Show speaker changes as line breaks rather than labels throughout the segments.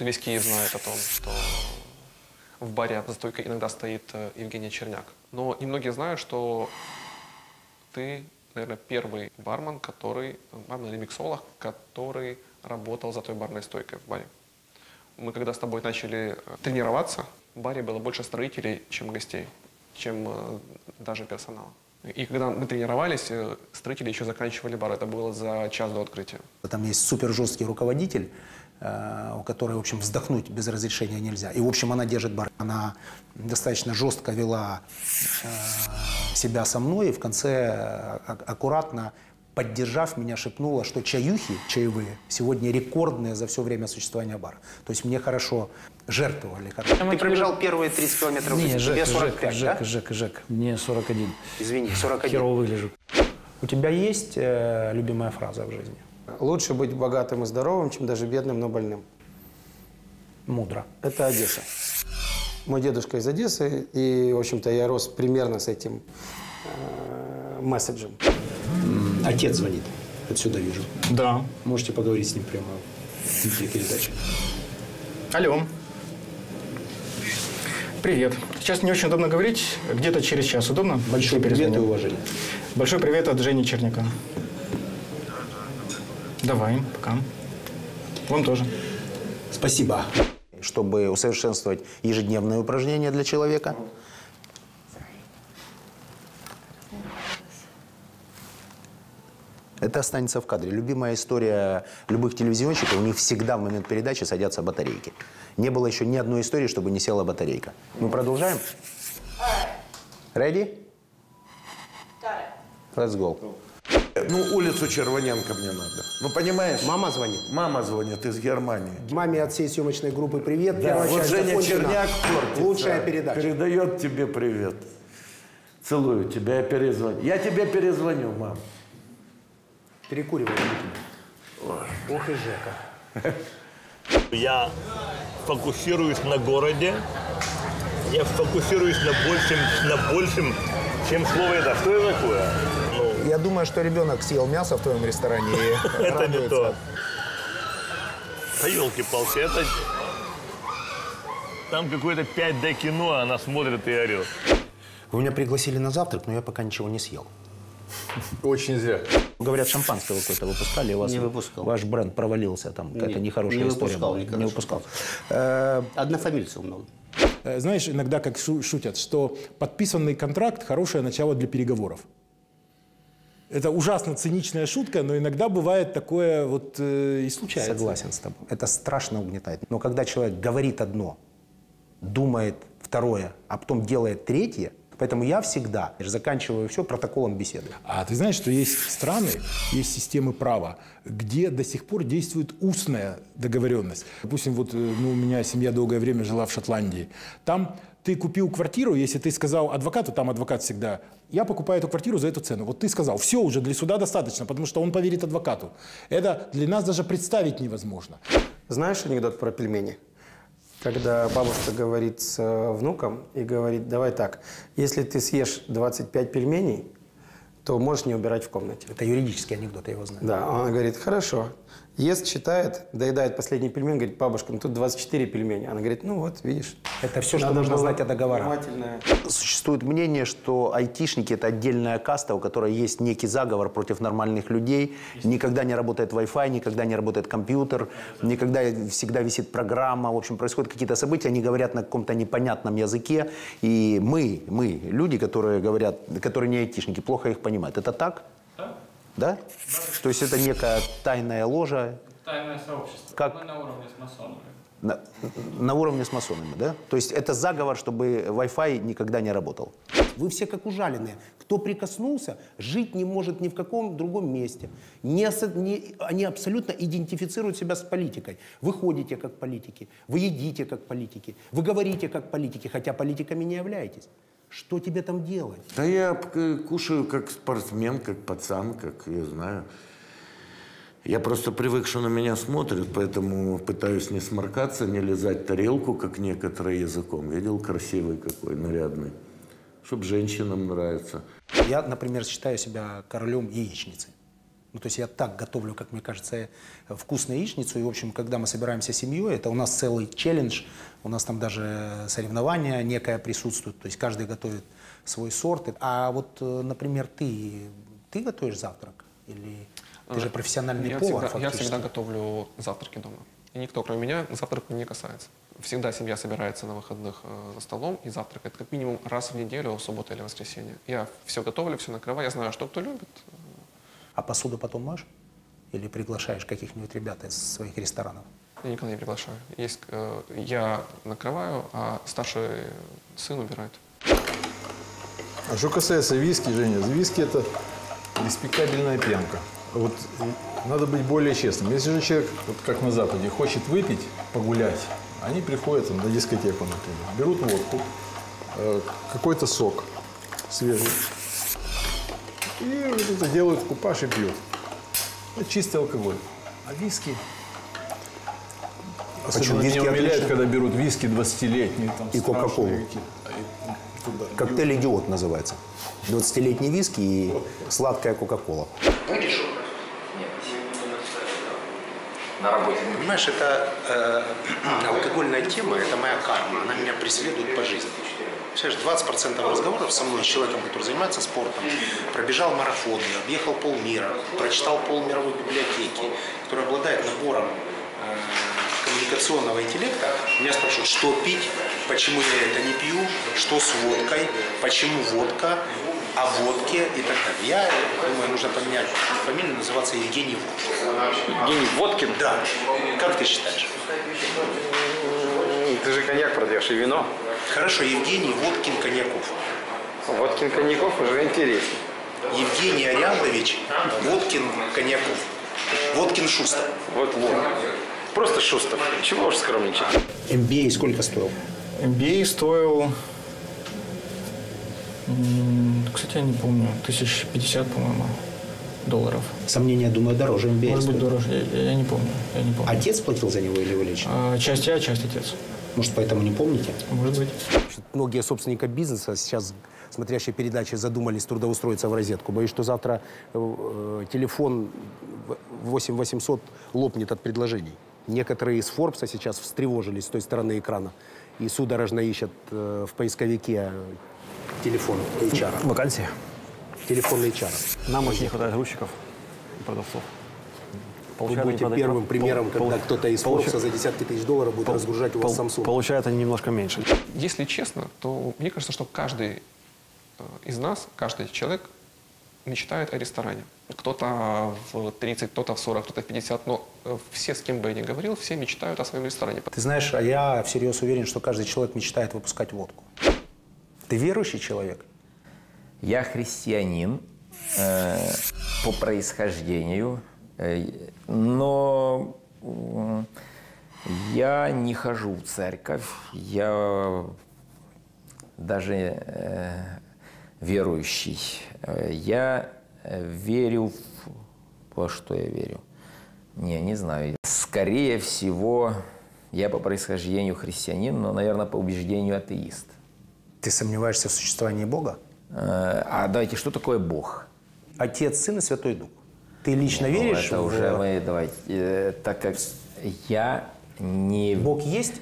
Весь Киев знает о том, что в баре за стойкой иногда стоит э, Евгения Черняк. Но немногие знают, что ты, наверное, первый бармен, который, бармен или миксолог, который работал за той барной стойкой в баре. Мы когда с тобой начали э, тренироваться, в баре было больше строителей, чем гостей, чем э, даже персонала. И когда мы тренировались, строители еще заканчивали бар. Это было за час до открытия.
Там есть супер жесткий руководитель, у которой, в общем, вздохнуть без разрешения нельзя. И, в общем, она держит бар. Она достаточно жестко вела э, себя со мной и в конце э, аккуратно поддержав меня, шепнула, что чаюхи, чаевые, сегодня рекордные за все время существования бара. То есть мне хорошо жертвовали. хорошо.
Ты пробежал первые 30 километров в
Не,
жизни.
Жек,
Тебе
Жек,
45,
Жек,
да?
Жек, Жек, мне 41.
Извини, 41.
Херово выгляжу.
У тебя есть э, любимая фраза в жизни?
Лучше быть богатым и здоровым, чем даже бедным, но больным.
Мудро.
Это Одесса. Мой дедушка из Одессы, и, в общем-то, я рос примерно с этим э, месседжем.
Отец звонит. Отсюда вижу.
Да.
Можете поговорить с ним прямо в передаче.
Алло. Привет. Сейчас не очень удобно говорить. Где-то через час. Удобно?
Большой привет и уважение.
Большой привет от Жени Черняка. Давай, пока. Вам тоже.
Спасибо.
чтобы усовершенствовать ежедневные упражнения для человека. Это останется в кадре. Любимая история любых телевизионщиков, у них всегда в момент передачи садятся батарейки. Не было еще ни одной истории, чтобы не села батарейка. Мы продолжаем? Ready? Let's go.
Ну, улицу Червоненко мне надо. Ну, понимаешь?
Мама звонит.
Мама звонит из Германии.
Маме от всей съемочной группы привет.
Да,
Первая
вот Женя
закончена.
Черняк портится.
Лучшая передача.
Передает тебе привет. Целую тебя, я перезвоню. Я тебе перезвоню, мам.
Перекуривай. Ох и Жека.
Я фокусируюсь на городе, я фокусируюсь на большем, на большем, чем слово это. Что это такое?
Я думаю, что ребенок съел мясо в твоем ресторане и
это не то. Да елки-палки, это... Там какое-то 5D кино, а она смотрит и орет.
Вы меня пригласили на завтрак, но я пока ничего не съел.
Очень зря.
Говорят, шампанское вы какое-то выпускали, у вас
Не выпускал.
ваш бренд провалился, там какая-то
Не,
нехорошая
не
история
выпускал
Не выпускал.
Однофамильцев много.
Э, Знаешь, иногда как шу- шутят, что подписанный контракт – хорошее начало для переговоров. Это ужасно циничная шутка, но иногда бывает такое вот э, и случается.
Согласен с тобой. Это страшно угнетает. Но когда человек говорит одно, думает второе, а потом делает третье, поэтому я всегда заканчиваю все протоколом беседы.
А ты знаешь, что есть страны, есть системы права, где до сих пор действует устная договоренность. Допустим, вот э, ну, у меня семья долгое время жила в Шотландии. Там ты купил квартиру, если ты сказал адвокату, там адвокат всегда, я покупаю эту квартиру за эту цену. Вот ты сказал, все уже для суда достаточно, потому что он поверит адвокату. Это для нас даже представить невозможно.
Знаешь анекдот про пельмени? Когда бабушка говорит с э, внуком и говорит, давай так, если ты съешь 25 пельменей, то можешь не убирать в комнате.
Это юридический анекдот, я его знаю.
Да, она говорит, хорошо. Ест, считает, доедает последний пельмень, говорит, бабушка, ну тут 24 пельмени. Она говорит, ну вот, видишь.
Это все, что нужно знать о договорах.
Существует мнение, что айтишники – это отдельная каста, у которой есть некий заговор против нормальных людей. Никогда не работает Wi-Fi, никогда не работает компьютер, никогда всегда висит программа. В общем, происходят какие-то события, они говорят на каком-то непонятном языке. И мы, мы, люди, которые говорят, которые не айтишники, плохо их понимают. Это так? Да. То есть это некая тайная ложа,
Тайное сообщество.
Как?
Мы на уровне с масонами.
на, на уровне с масонами, да? То есть это заговор, чтобы Wi-Fi никогда не работал.
Вы все как ужаленные. Кто прикоснулся, жить не может ни в каком другом месте. Не не- они абсолютно идентифицируют себя с политикой. Вы ходите как политики, вы едите как политики, вы говорите как политики, хотя политиками не являетесь. Что тебе там делать?
Да я кушаю как спортсмен, как пацан, как я знаю. Я просто привык, что на меня смотрят, поэтому пытаюсь не сморкаться, не лизать тарелку, как некоторые языком. Видел, красивый какой, нарядный. Чтоб женщинам нравится.
Я, например, считаю себя королем яичницы. Ну, то есть я так готовлю, как мне кажется, э, вкусную яичницу. И, в общем, когда мы собираемся семьей, это у нас целый челлендж. У нас там даже соревнование некое присутствует. То есть каждый готовит свой сорт. А вот, э, например, ты, ты готовишь завтрак? Или ты же профессиональный
я
повар
всегда, я всегда готовлю завтраки дома. И никто, кроме меня, завтрак не касается. Всегда семья собирается на выходных э, за столом и завтракает как минимум раз в неделю, в субботу или воскресенье. Я все готовлю, все накрываю, я знаю, что кто любит.
А посуду потом моешь? Или приглашаешь каких-нибудь ребят из своих ресторанов?
Я никогда не приглашаю. Есть, э, я накрываю, а старший сын убирает.
А что касается виски, Женя, виски это респектабельная пьянка. Вот э, надо быть более честным. Если же человек, вот как на Западе, хочет выпить, погулять, они приходят там, на дискотеку, например, берут водку, э, какой-то сок свежий, и вот это делают купаж и пьют. Это чистый алкоголь. А виски... Особенно
виски
меня умиляет,
отлично?
когда берут виски 20-летние. там,
И Кока-Колу.
А.
Коктейль «Идиот» называется. 20-летний виски и сладкая Кока-Кола.
На работе.
Понимаешь, это э, алкогольная тема, это моя карма, она меня преследует по жизни. Представляешь, 20% разговоров со мной, с человеком, который занимается спортом, пробежал марафон, объехал полмира, прочитал полмировой библиотеки, который обладает набором э, коммуникационного интеллекта, меня спрашивают, что пить, почему я это не пью, что с водкой, почему водка, о водке и так далее. Я думаю, нужно поменять фамилию, называться Евгений Водкин.
Евгений Водкин.
Да. Как ты считаешь?
Ты же коньяк продаешь и вино.
Хорошо, Евгений Водкин Коньяков.
Водкин коньяков уже интереснее.
Евгений Ариандович Водкин Коньяков. Водкин Шустер.
Вот, вот. Просто Шустов. Чего уж скромничать.
MBA сколько стоил?
MBA стоил, кстати, я не помню, тысяч пятьдесят, по-моему, долларов.
Сомнения, думаю, дороже MBA
Может быть,
стоит.
дороже, я, я не помню, я не помню.
Отец платил за него или вы лично?
А, часть я, часть отец.
Может, поэтому не помните?
Может быть.
Многие собственники бизнеса сейчас, смотрящие передачи, задумались трудоустроиться в розетку. Боюсь, что завтра э, телефон в 8800 лопнет от предложений. Некоторые из Форбса сейчас встревожились с той стороны экрана и судорожно ищут э, в поисковике телефон HR.
Вакансии.
Телефон HR.
Нам очень не хватает грузчиков и продавцов.
Вы
Получают
будете
они,
первым
пол-
примером,
пол-
когда кто-то из
получ-
Форбса за десятки тысяч долларов будет
пол-
разгружать у вас
пол-
Samsung.
Получают они немножко меньше.
Если честно, то мне кажется, что каждый э, из нас, каждый человек мечтает о ресторане. Кто-то в 30, кто-то в 40, кто-то в 50, но э, все, с кем бы я ни говорил, все мечтают о своем ресторане.
Ты знаешь, а я всерьез уверен, что каждый человек мечтает выпускать водку. Ты верующий человек?
Я христианин э, по происхождению, но м, я не хожу в церковь, я даже э, верующий. Э, Я э, верю в... Во что я верю? Не, не знаю. Скорее всего, я по происхождению христианин, но, наверное, по убеждению атеист.
Ты сомневаешься в существовании Бога?
Э, А давайте, что такое Бог?
Отец, Сын и Святой Дух. Ты лично
Ну,
веришь
это
в...
уже мы, давайте, э, так как я не...
Бог есть?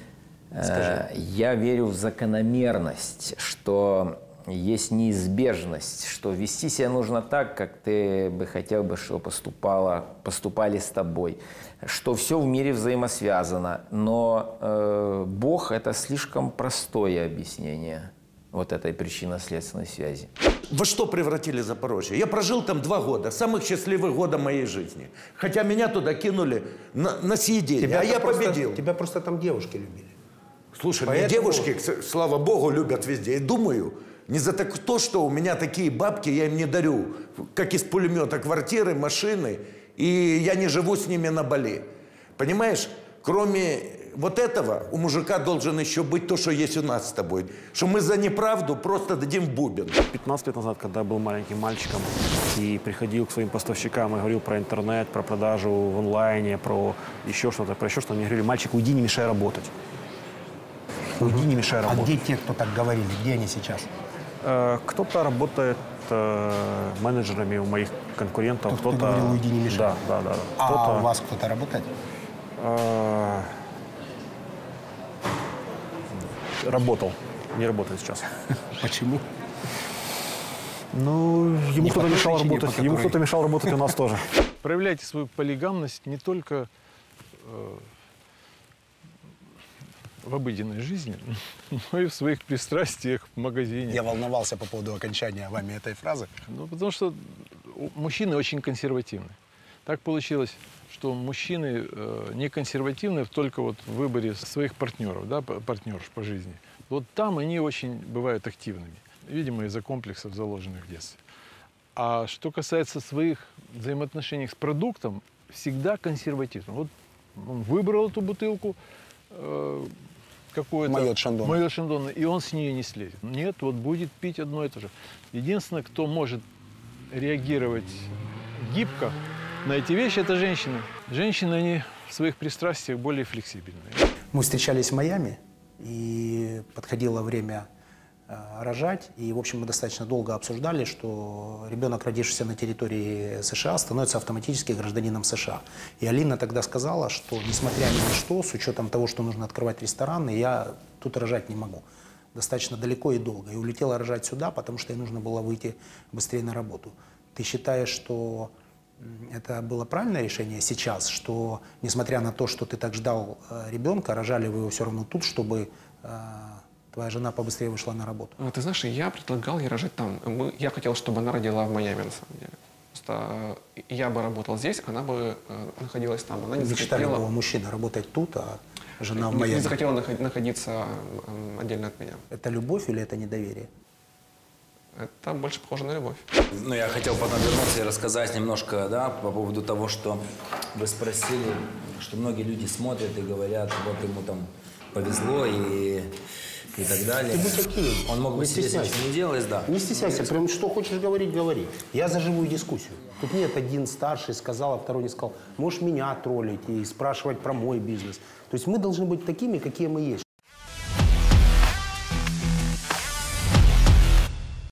Э, Я верю в закономерность, что есть неизбежность, что вести себя нужно так, как ты бы хотел бы, что поступало, поступали с тобой, что все в мире взаимосвязано. Но э, Бог – это слишком простое объяснение вот этой причинно-следственной связи.
Во что превратили Запорожье? Я прожил там два года, самых счастливых года моей жизни. Хотя меня туда кинули на, на съедение, а я
просто-
победил.
Тебя просто там девушки любили.
Слушай,
Поэтому-
девушки, слава богу, любят везде. И думаю, не за так, то, что у меня такие бабки, я им не дарю, как из пулемета, квартиры, машины, и я не живу с ними на Бали. Понимаешь, кроме вот этого, у мужика должен еще быть то, что есть у нас с тобой. Что мы за неправду просто дадим бубен.
15 лет назад, когда я был маленьким мальчиком и приходил к своим поставщикам и говорил про интернет, про продажу в онлайне, про еще что-то, про еще что-то, мне говорили, мальчик, уйди, не мешай работать. Уйди, не мешай
А
работать.
где те, кто так говорили? Где они сейчас?
Э, Кто-то работает э, менеджерами у моих конкурентов.
Тот, кто говорил, уйди, не мешай.
Да, да, да.
А
Кто-то,
у вас кто-то работает?
э, работал, не работает сейчас.
Почему?
Ну, ему кто-то мешал
причине,
работать. Ему кто-то мешал работать у нас тоже.
Проявляйте свою полигамность не только э, в обыденной жизни, но и в своих пристрастиях в магазине.
Я волновался по поводу окончания вами этой фразы.
Ну, потому что мужчины очень консервативны. Так получилось, что мужчины э, не консервативны только вот в выборе своих партнеров, да, партнерш по жизни. Вот там они очень бывают активными, видимо, из-за комплексов, заложенных в детстве. А что касается своих взаимоотношений с продуктом, всегда консервативно. Вот он выбрал эту бутылку, э, какую-то...
Моет Шандона.
Моет Шандона, и он с нее не слезет. Нет, вот будет пить одно и то же. Единственное, кто может реагировать гибко на эти вещи, это женщины. Женщины, они в своих пристрастиях более флексибельные.
Мы встречались в Майами, и подходило время э, рожать. И, в общем, мы достаточно долго обсуждали, что ребенок, родившийся на территории США, становится автоматически гражданином США. И Алина тогда сказала, что, несмотря ни на что, с учетом того, что нужно открывать рестораны, я тут рожать не могу. Достаточно далеко и долго. И улетела рожать сюда, потому что ей нужно было выйти быстрее на работу. Ты считаешь, что это было правильное решение сейчас, что несмотря на то, что ты так ждал э, ребенка, рожали вы его все равно тут, чтобы э, твоя жена побыстрее вышла на работу?
А, Ты знаешь, я предлагал ей рожать там. Мы- я хотел, чтобы она родила в Майами, на самом деле. Просто э, я бы работал здесь, она бы находилась там. Она не
Мечта
захотела,
любого мужчины работать тут, а жена в
не- не
Майами.
захотела наход- находиться отдельно от меня.
Это любовь или это недоверие?
Это больше похоже на любовь.
Ну, я хотел потом вернуться и рассказать немножко, да, по поводу того, что вы спросили, что многие люди смотрят и говорят, вот ему там повезло и, и так далее.
Ты активен.
Он мог бы
Не
сидеть,
стесняйся.
ничего не делать, да.
Не стесняйся, прям что хочешь говорить, говори. Я за живую дискуссию. Тут нет один старший сказал, а второй не сказал. Можешь меня троллить и спрашивать про мой бизнес. То есть мы должны быть такими, какие мы есть.